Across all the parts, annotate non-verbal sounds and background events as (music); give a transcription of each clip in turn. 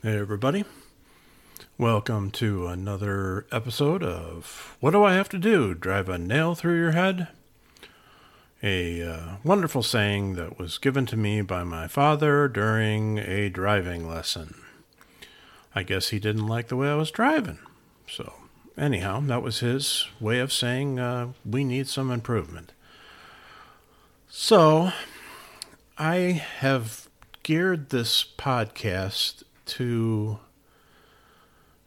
Hey, everybody. Welcome to another episode of What Do I Have to Do? Drive a Nail Through Your Head? A uh, wonderful saying that was given to me by my father during a driving lesson. I guess he didn't like the way I was driving. So, anyhow, that was his way of saying uh, we need some improvement. So, I have geared this podcast to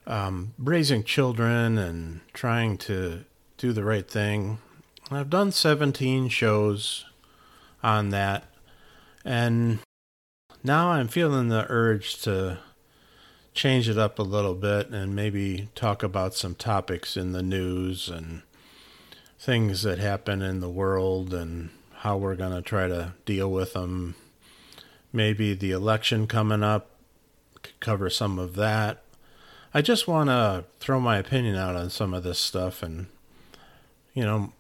um, raising children and trying to do the right thing. I've done 17 shows on that, and now I'm feeling the urge to change it up a little bit and maybe talk about some topics in the news and things that happen in the world and how we're going to try to deal with them. Maybe the election coming up, cover some of that. I just want to throw my opinion out on some of this stuff and, you know,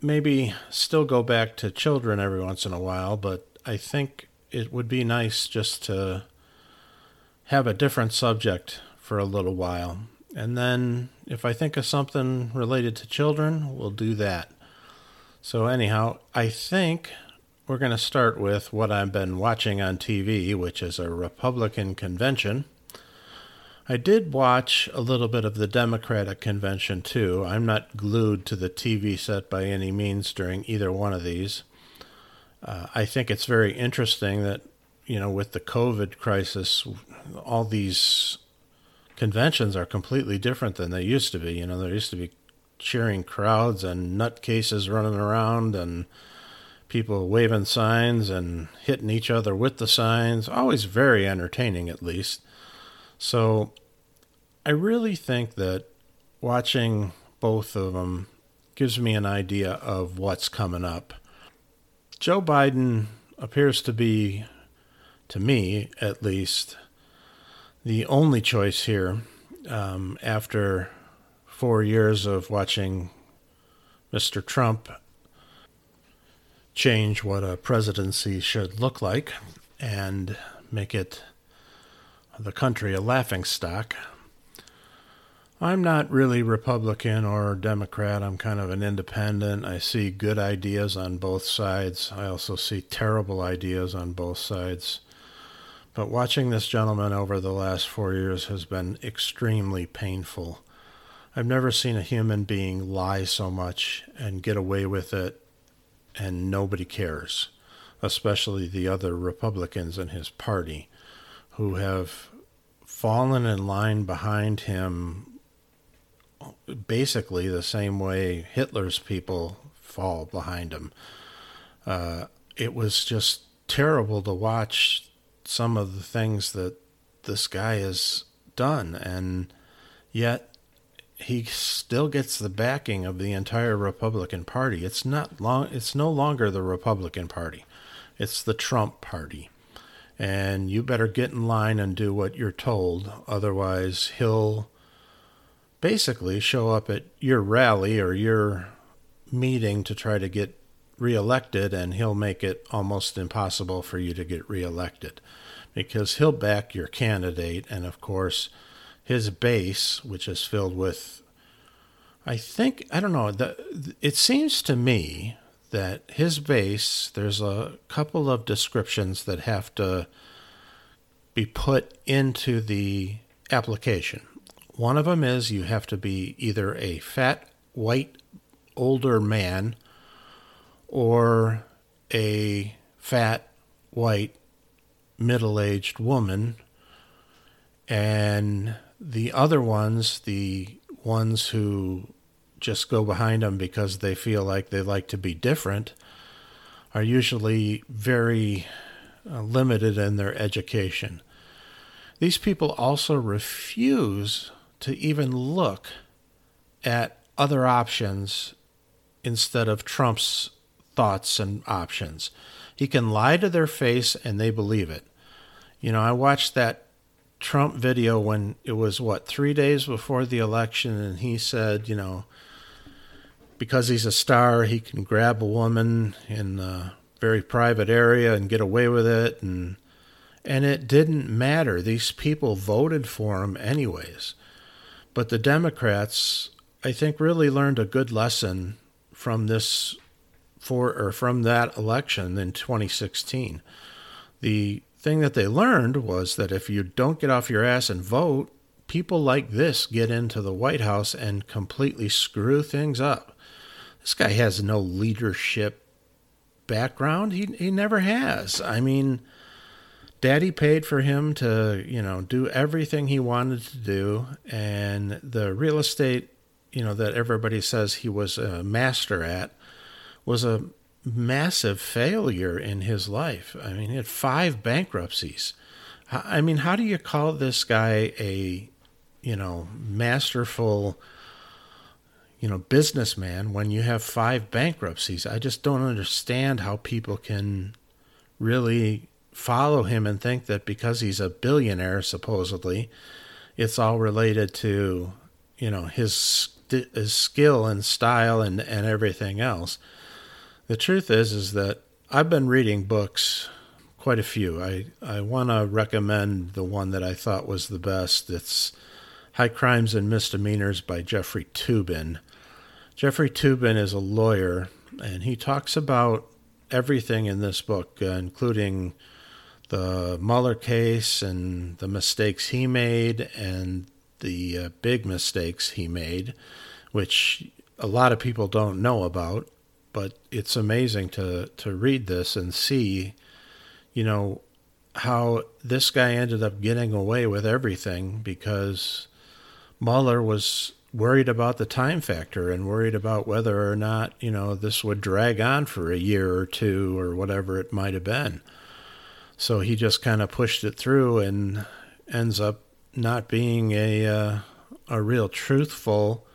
maybe still go back to children every once in a while, but I think it would be nice just to have a different subject for a little while. And then if I think of something related to children, we'll do that. So, anyhow, I think we're going to start with what I've been watching on TV, which is a Republican convention. I did watch a little bit of the Democratic convention too. I'm not glued to the TV set by any means during either one of these. Uh, I think it's very interesting that, you know, with the COVID crisis, all these conventions are completely different than they used to be. You know, there used to be cheering crowds and nutcases running around and people waving signs and hitting each other with the signs. Always very entertaining, at least. So I really think that watching both of them gives me an idea of what's coming up. Joe Biden appears to be, to me at least, the only choice here um, after four years of watching Mr. Trump change what a presidency should look like and make it the country a laughing stock. I'm not really Republican or Democrat. I'm kind of an independent. I see good ideas on both sides. I also see terrible ideas on both sides. But watching this gentleman over the last four years has been extremely painful. I've never seen a human being lie so much and get away with it, and nobody cares, especially the other Republicans in his party who have fallen in line behind him basically the same way Hitler's people fall behind him. Uh, it was just terrible to watch some of the things that this guy has done, and yet he still gets the backing of the entire Republican Party. It's not long. It's no longer the Republican Party. It's the Trump Party. And you better get in line and do what you're told. Otherwise, he'll basically show up at your rally or your meeting to try to get reelected, and he'll make it almost impossible for you to get reelected because he'll back your candidate. And of course, his base, which is filled with, I think, I don't know, the, it seems to me that his base, there's a couple of descriptions that have to be put into the application. One of them is you have to be either a fat, white, older man or a fat, white, middle aged woman. And the other ones, the ones who just go behind them because they feel like they like to be different, are usually very uh, limited in their education. These people also refuse to even look at other options instead of Trump's thoughts and options. He can lie to their face and they believe it. You know, I watched that Trump video when it was what, three days before the election, and he said, you know, because he's a star, he can grab a woman in a very private area and get away with it. And And it didn't matter. These people voted for him anyways. But the Democrats, I think, really learned a good lesson from this for or from that election in 2016. The thing that they learned was that if you don't get off your ass and vote, people like this get into the White House and completely screw things up. This guy has no leadership background. He he never has. I mean, Daddy paid for him to, you know, do everything he wanted to do, and the real estate, you know, that everybody says he was a master at, was a massive failure in his life. I mean, he had five bankruptcies. I mean, how do you call this guy a, you know, masterful, you know, businessman when you have five bankruptcies? I just don't understand how people can really follow him and think that because he's a billionaire, supposedly, it's all related to, you know, his his skill and style and, and everything else. The truth is, is that I've been reading books, quite a few. I, I want to recommend the one that I thought was the best. It's High Crimes and Misdemeanors by Jeffrey Toobin. Jeffrey Toobin is a lawyer, and he talks about everything in this book, uh, including the Mueller case and the mistakes he made and the uh, big mistakes he made, which a lot of people don't know about but it's amazing to to read this and see, you know, how this guy ended up getting away with everything because Mueller was worried about the time factor and worried about whether or not, you know, this would drag on for a year or two or whatever it might have been. So he just kind of pushed it through and ends up not being a uh, a real truthful,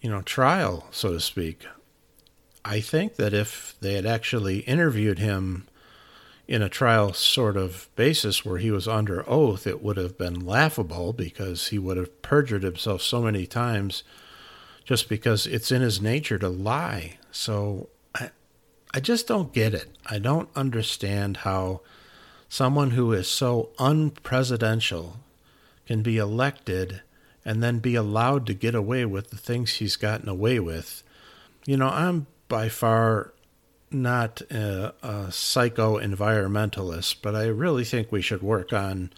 you know, trial, so to speak. I think that if they had actually interviewed him in a trial sort of basis where he was under oath, it would have been laughable because he would have perjured himself so many times just because it's in his nature to lie. So I, I just don't get it. I don't understand how someone who is so unpresidential can be elected and then be allowed to get away with the things he's gotten away with. You know, I'm by far not a, a psycho environmentalist, but I really think we should work on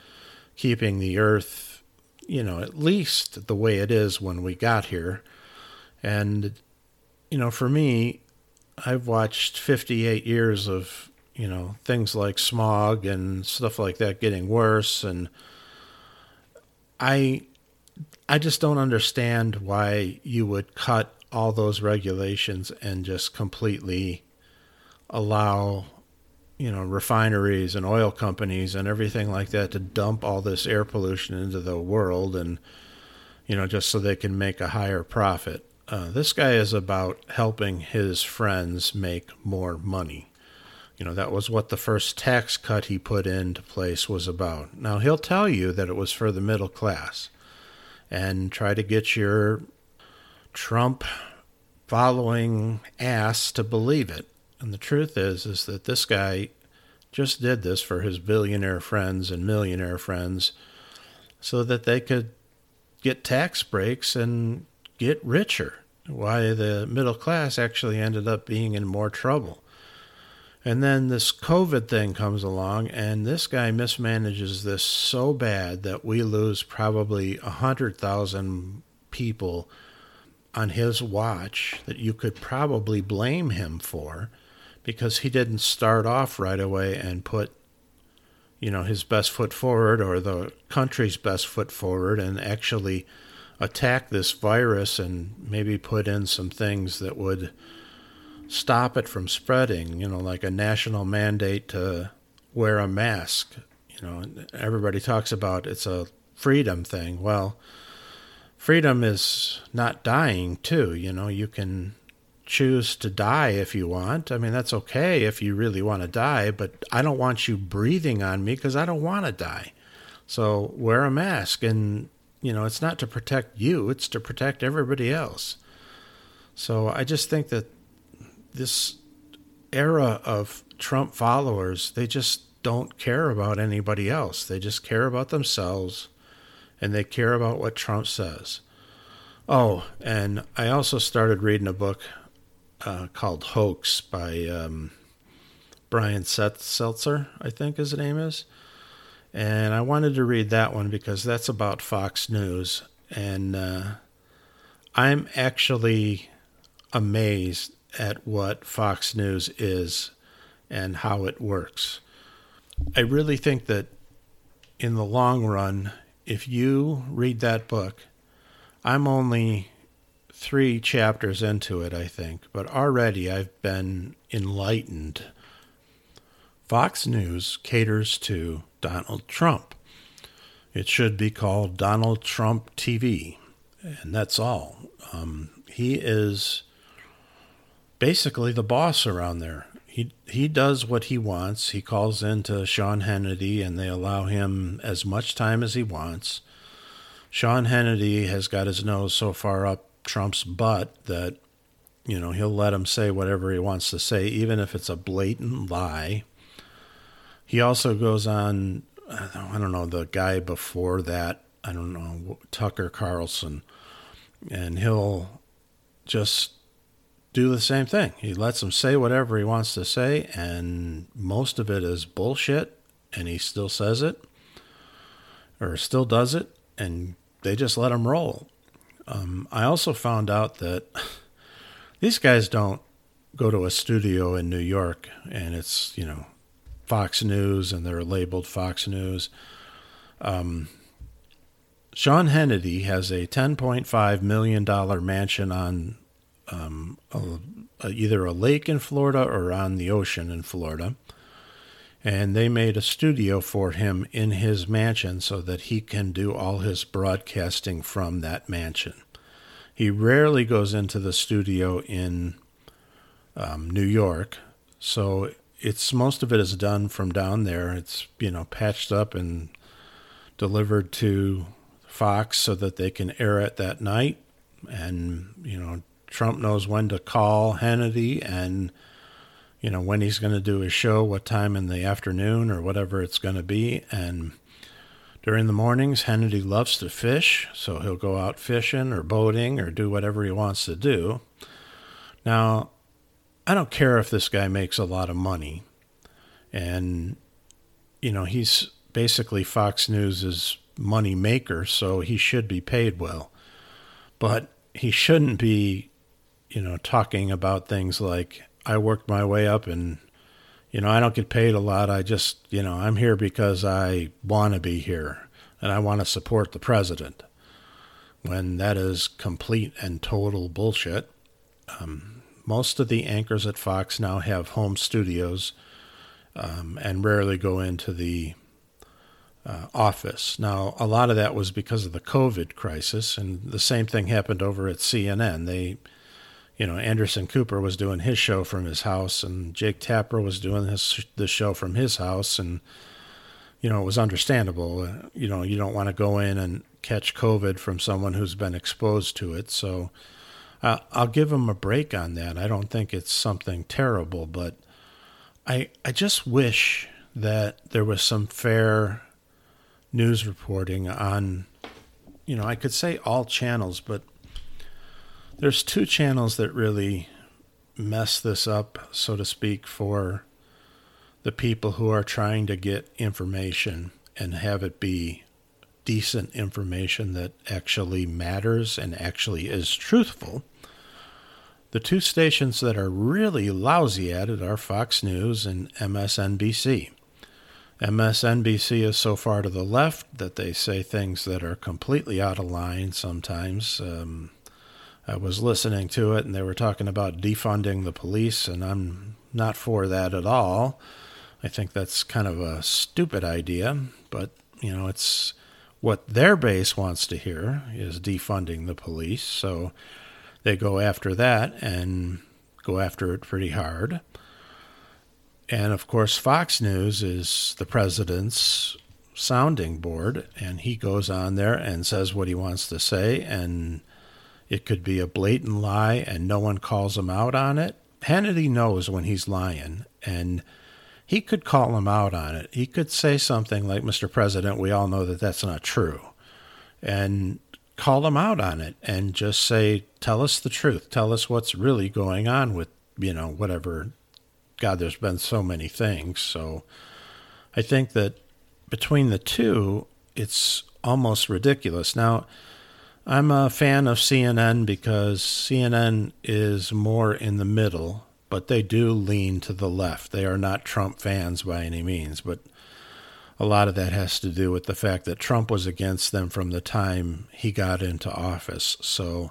keeping the earth, you know, at least the way it is when we got here. And, you know, for me, I've watched 58 years of, you know, things like smog and stuff like that getting worse. And I, I just don't understand why you would cut all those regulations and just completely allow you know refineries and oil companies and everything like that to dump all this air pollution into the world and you know just so they can make a higher profit. Uh, this guy is about helping his friends make more money. You know that was what the first tax cut he put into place was about. Now he'll tell you that it was for the middle class and try to get your Trump following ass to believe it. And the truth is is that this guy just did this for his billionaire friends and millionaire friends so that they could get tax breaks and get richer. Why the middle class actually ended up being in more trouble. And then this COVID thing comes along, and this guy mismanages this so bad that we lose probably 100,000 people on his watch that you could probably blame him for because he didn't start off right away and put you know his best foot forward or the country's best foot forward and actually attack this virus and maybe put in some things that would stop it from spreading you know like a national mandate to wear a mask you know everybody talks about it's a freedom thing. Well freedom is not dying too you know you can choose to die if you want. I mean that's okay if you really want to die but i don't want you breathing on me because i don't want to die. So wear a mask and you know it's not to protect you it's to protect everybody else. So i just think that this era of trump followers they just don't care about anybody else. They just care about themselves and they care about what Trump says. Oh, and I also started reading a book uh, called Hoax by um, Brian Seltzer, I think his name is. And I wanted to read that one because that's about Fox News. And uh, I'm actually amazed at what Fox News is and how it works. I really think that in the long run, if you read that book, I'm only three chapters into it, I think, but already I've been enlightened. Fox News caters to Donald Trump. It should be called Donald Trump TV, and that's all. Um, he is basically the boss around there. He he does what he wants. He calls into Sean Hannity, and they allow him as much time as he wants. Sean Hannity has got his nose so far up Trump's butt that you know he'll let him say whatever he wants to say, even if it's a blatant lie. He also goes on. I don't know the guy before that. I don't know Tucker Carlson, and he'll just do the same thing. He lets him say whatever he wants to say, and most of it is bullshit, and he still says it or still does it, and they just let him roll. Um, I also found out that (laughs) these guys don't go to a studio in New York and it's, you know, Fox News and they're labeled Fox News. Um, Sean Hannity has a $10.5 million mansion on um, a, a, either a lake in Florida or on the ocean in Florida. And they made a studio for him in his mansion so that he can do all his broadcasting from that mansion. He rarely goes into the studio in um, New York, so it's most of it is done from down there. It's you know patched up and delivered to Fox so that they can air it that night, and you know Trump knows when to call Hannity and you know when he's going to do his show, what time in the afternoon or whatever it's going to be, and during the mornings, Hannity loves to fish, so he'll go out fishing or boating or do whatever he wants to do. Now, I don't care if this guy makes a lot of money, and you know he's basically Fox News's money maker, so he should be paid well. But he shouldn't be you know, talking about things like I worked my way up and you know, I don't get paid a lot. I just, you know, I'm here because I want to be here and I want to support the president. When that is complete and total bullshit. Um, most of the anchors at Fox now have home studios um, and rarely go into the uh, office. Now, a lot of that was because of the COVID crisis, and the same thing happened over at CNN. They you know, Anderson Cooper was doing his show from his house, and Jake Tapper was doing his the show from his house, and you know, it was understandable. Uh, you know, you don't want to go in and catch COVID from someone who's been exposed to it. So uh, I'll give him a break on that. I don't think it's something terrible, but I I just wish that there was some fair news reporting on. You know, I could say all channels, but there's two channels that really mess this up, so to speak, for the people who are trying to get information and have it be decent information that actually matters and actually is truthful. The two stations that are really lousy at it are Fox News and MSNBC. MSNBC is so far to the left that they say things that are completely out of line sometimes. Um, I was listening to it and they were talking about defunding the police, and I'm not for that at all. I think that's kind of a stupid idea, but you know, it's what their base wants to hear is defunding the police. So they go after that and go after it pretty hard. And of course, Fox News is the president's sounding board, and he goes on there and says what he wants to say and it could be a blatant lie and no one calls him out on it. Hannity knows when he's lying, and he could call him out on it. He could say something like, Mr. President, we all know that that's not true. And call him out on it and just say, tell us the truth. Tell us what's really going on with, you know, whatever. God, there's been so many things. So I think that between the two, it's almost ridiculous. Now, I'm a fan of CNN because CNN is more in the middle but they do lean to the left. They are not Trump fans by any means, but a lot of that has to do with the fact that Trump was against them from the time he got into office. So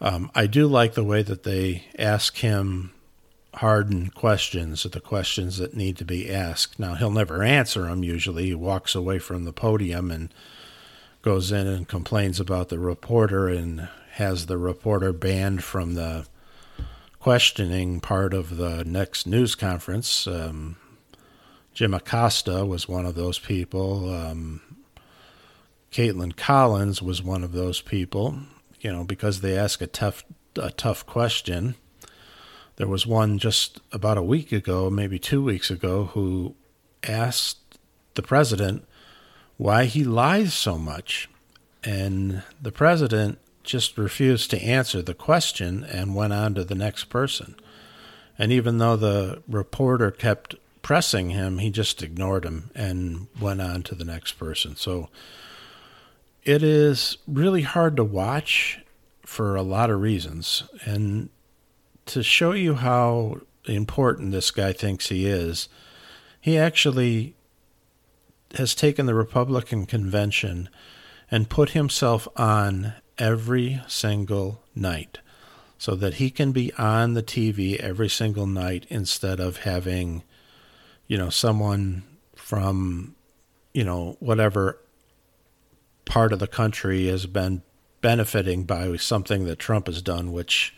um, I do like the way that they ask him hardened questions, the questions that need to be asked. Now, he'll never answer them usually. He walks away from the podium and goes in and complains about the reporter and has the reporter banned from the questioning part of the next news conference. Um, Jim Acosta was one of those people. Um, Kaitlan Collins was one of those people. You know, because they ask a tough a tough question. There was one just about a week ago, maybe two weeks ago, who asked the president why he lies so much. And the president just refused to answer the question and went on to the next person. And even though the reporter kept pressing him, he just ignored him and went on to the next person. So it is really hard to watch for a lot of reasons. And to show you how important this guy thinks he is, he actually has taken the Republican convention and put himself on every single night so that he can be on the TV every single night instead of having, you know, someone from, you know, whatever part of the country has been benefiting by something that Trump has done, which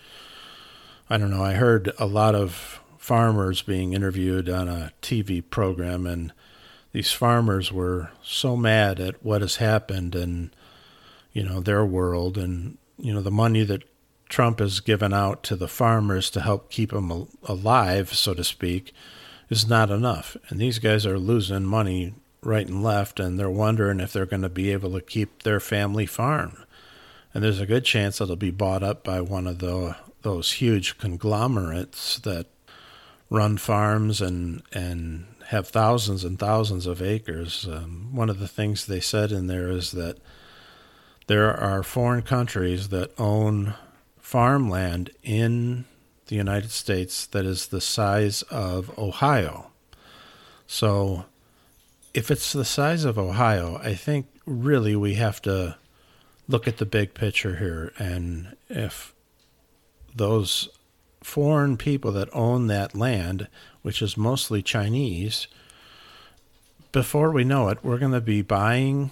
I don't know. I heard a lot of farmers being interviewed on a TV program, and these farmers were so mad at what has happened and you know, their world and, you know, the money that Trump has given out to the farmers to help keep them alive, so to speak, is not enough. And these guys are losing money right and left, and they're wondering if they're going to be able to keep their family farm. And there's a good chance it'll be bought up by one of the those huge conglomerates that run farms and and have thousands and thousands of acres. Um, one of the things they said in there is that there are foreign countries that own farmland in the United States that is the size of Ohio. So, if it's the size of Ohio, I think really we have to look at the big picture here. And if those foreign people that own that land, which is mostly Chinese, before we know it, we're going to be buying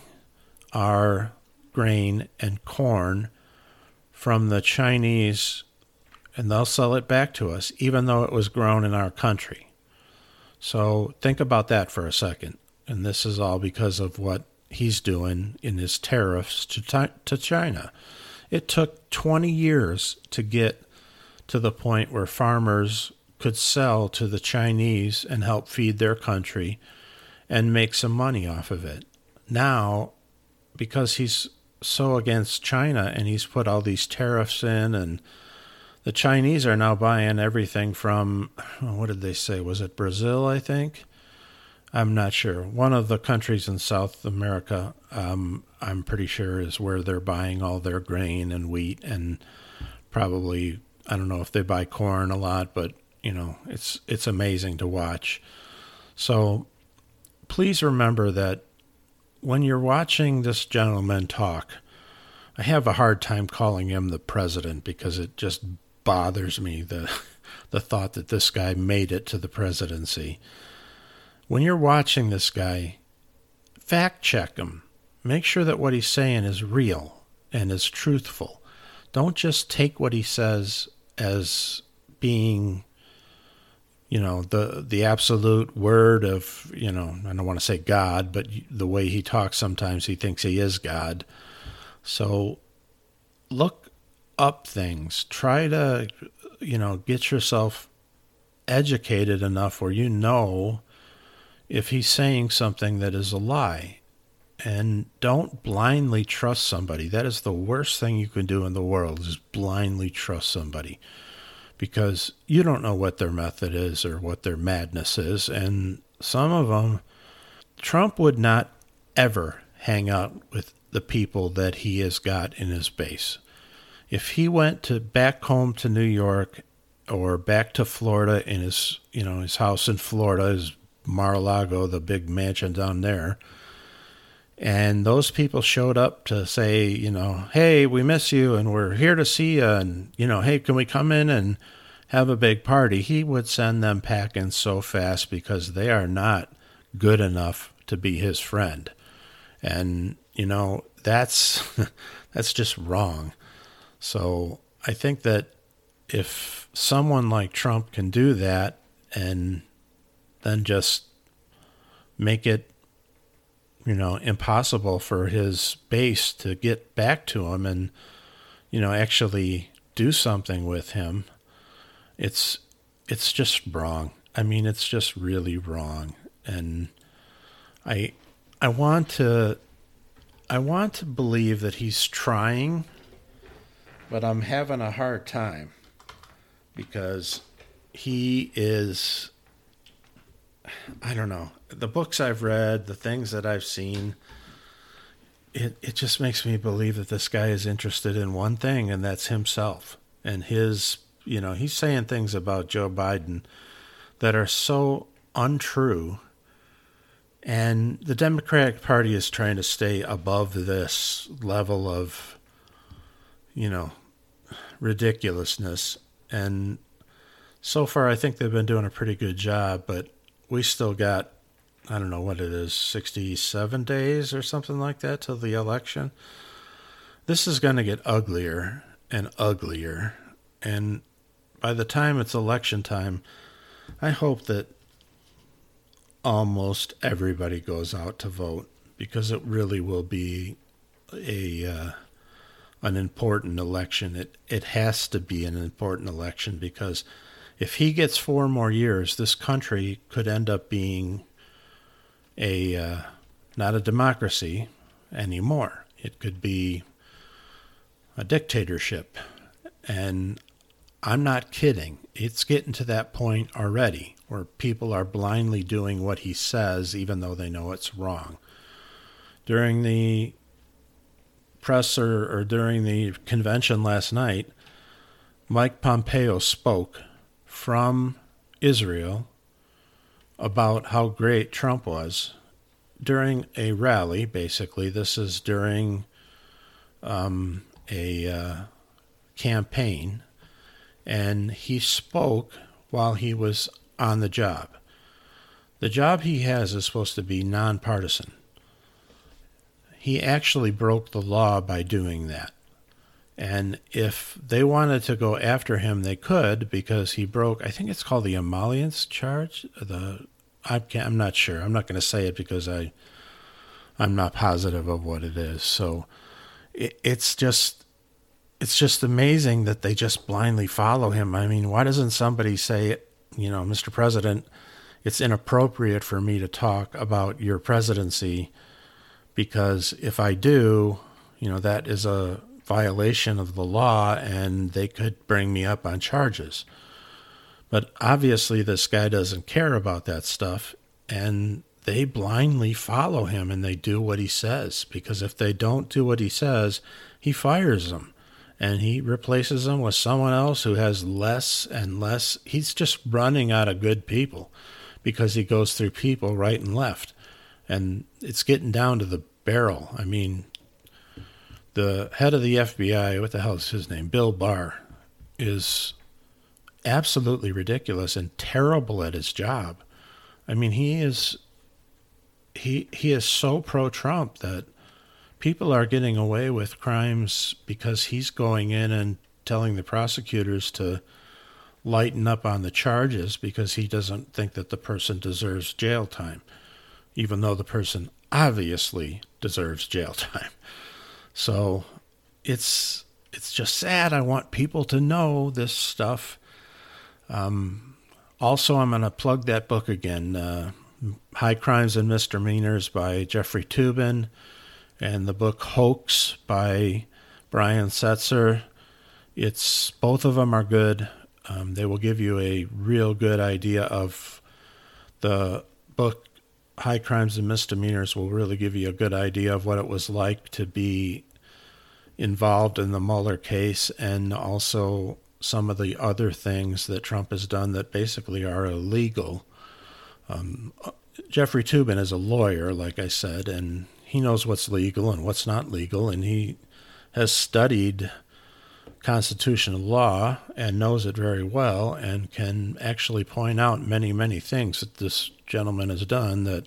our grain and corn from the Chinese and they'll sell it back to us, even though it was grown in our country. So think about that for a second. And this is all because of what he's doing in his tariffs to, to China. It took 20 years to get to the point where farmers could sell to the Chinese and help feed their country and make some money off of it. Now, because he's so against China and he's put all these tariffs in and the Chinese are now buying everything from (sighs) what did they say? Was it Brazil I think? I'm not sure. One of the countries in South America um, I'm pretty sure is where they're buying all their grain and wheat and probably I don't know if they buy corn a lot but you know it's it's amazing to watch so please remember that when you're watching this gentleman talk, I have a hard time calling him the president because it just bothers me the (laughs) the thought that this guy made it to the presidency. When you're watching this guy, fact check him. Make sure that what he's saying is real and is truthful. Don't just take what he says as being you know the the absolute word of you know I don't want to say God, but the way he talks sometimes he thinks he is God. So look up things. Try to you know get yourself educated enough where you know if he's saying something that is a lie. And don't blindly trust somebody. That is the worst thing you can do in the world is blindly trust somebody because you don't know what their method is or what their madness is. And some of them, Trump would not ever hang out with the people that he has got in his base. If he went to back home to New York or back to Florida in his, you know, his house in Florida, his Mar-a-Lago, the big mansion down there, and those people showed up to say, you know, hey, we miss you and we're here to see you. And, you know, hey, can we come in and have a big party? He would send them packing so fast because they are not good enough to be his friend. And, you know, that's (laughs) that's just wrong. So I think that if someone like Trump can do that and then just make it you know, impossible for his base to get back to him and, you know, actually do something with him. It's it's just wrong. I mean, it's just really wrong. And I I want to I want to believe that he's trying, but I'm having a hard time because he is I don't know the books I've read, the things that I've seen, it it just makes me believe that this guy is interested in one thing, and that's himself and his. You know, he's saying things about Joe Biden that are so untrue. And the Democratic Party is trying to stay above this level of, you know, ridiculousness. And so far, I think they've been doing a pretty good job, but we still got I don't know what it is, 67 days or something like that till the election. This is going to get uglier and uglier. And by the time it's election time, I hope that almost everybody goes out to vote because it really will be a uh, an important election. It it has to be an important election because if he gets four more years, this country could end up being a uh, not a democracy anymore. It could be a dictatorship. And I'm not kidding. It's getting to that point already where people are blindly doing what he says, even though they know it's wrong. During the press or, or during the convention last night, Mike Pompeo spoke from Israel about how great Trump was during a rally. Basically, this is during um, a uh, campaign, and he spoke while he was on the job. The job he has is supposed to be nonpartisan. He actually broke the law by doing that. And if they wanted to go after him, they could because he broke, I think it's called the emoluments charge. The I am not sure. I'm not going to say it because I I'm not positive of what it is. So it, it's just it's just amazing that they just blindly follow him. I mean, why doesn't somebody say, you know, Mr. President, it's inappropriate for me to talk about your presidency because if I do, you know, that is a violation of the law and they could bring me up on charges. But obviously, this guy doesn't care about that stuff, and they blindly follow him and they do what he says. Because if they don't do what he says, he fires them and he replaces them with someone else who has less and less. He's just running out of good people because he goes through people right and left. And it's getting down to the barrel. I mean, the head of the FBI, what the hell is his name? Bill Barr, is absolutely ridiculous and terrible at his job. I mean, he is he he is so pro Trump that people are getting away with crimes because he's going in and telling the prosecutors to lighten up on the charges because he doesn't think that the person deserves jail time, even though the person obviously deserves jail (laughs) time. So it's it's just sad. I want people to know this stuff. Um, also, I'm going to plug that book again uh, High Crimes and Misdemeanors by Jeffrey Toobin, and the book Hoax by Brian Setzer. It's both of them are good. Um, they will give you a real good idea of the book High Crimes and Misdemeanors will really give you a good idea of what it was like to be involved in the Mueller case and also some of the other things that Trump has done that basically are illegal. Um, Jeffrey Toobin is a lawyer, like I said, and he knows what's legal and what's not legal, and he has studied constitutional law and knows it very well and can actually point out many, many things that this gentleman has done that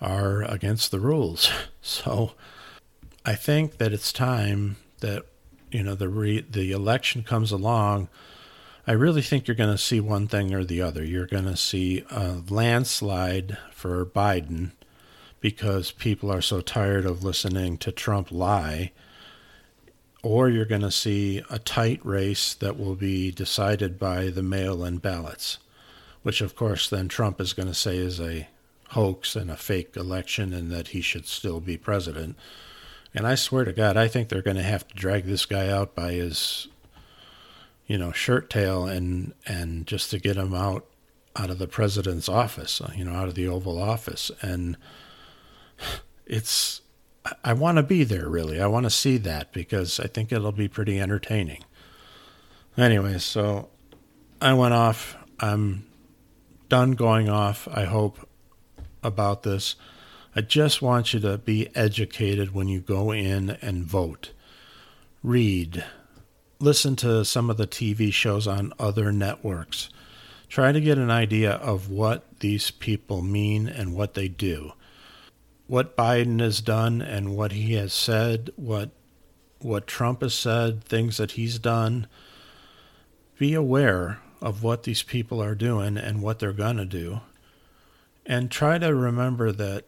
are against the rules. (laughs) So I think that it's time that you know the re- the election comes along. I really think you're going to see one thing or the other. You're going to see a landslide for Biden because people are so tired of listening to Trump lie or you're going to see a tight race that will be decided by the mail in ballots, which, of course, then Trump is going to say is a hoax and a fake election and that he should still be president. And I swear to God, I think they're going to have to drag this guy out by his, you know, shirt tail and and just to get him out out of the president's office, uh, you know, out of the Oval Office. And it's I want to be there really. I want to see that because I think it'll be pretty entertaining. Anyway, so I went off. I'm done going off, I hope, about this. I just want you to be educated when you go in and vote. Read. Listen to some of the TV shows on other networks. Try to get an idea of what these people mean and what they do what Biden has done and what he has said, what what Trump has said, things that he's done. Be aware of what these people are doing and what they're going to do. And try to remember that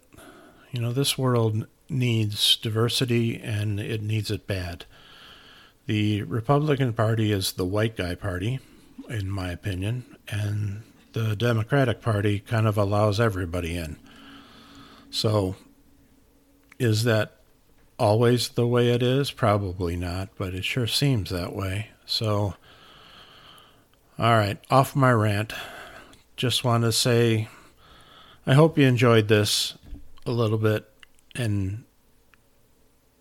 you know this world needs diversity and it needs it bad. The Republican Party is the white guy party in my opinion, and the Democratic Party kind of allows everybody in. So is that always the way it is? Probably not, but it sure seems that way. So, all right, off my rant. Just want to say I hope you enjoyed this a little bit, and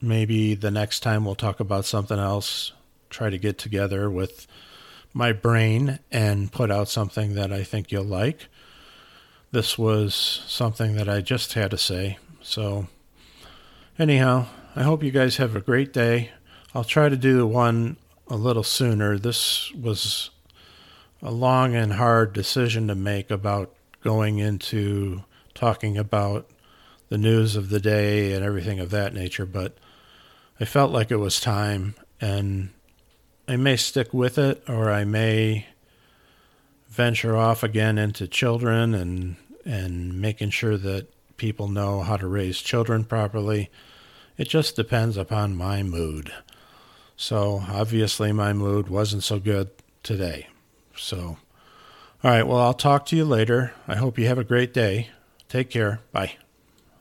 maybe the next time we'll talk about something else. Try to get together with my brain and put out something that I think you'll like. This was something that I just had to say. So, Anyhow, I hope you guys have a great day. I'll try to do one a little sooner. This was a long and hard decision to make about going into talking about the news of the day and everything of that nature, but I felt like it was time and I may stick with it or I may venture off again into children and and making sure that people know how to raise children properly. It just depends upon my mood. So obviously, my mood wasn't so good today. So, all right, well, I'll talk to you later. I hope you have a great day. Take care. Bye.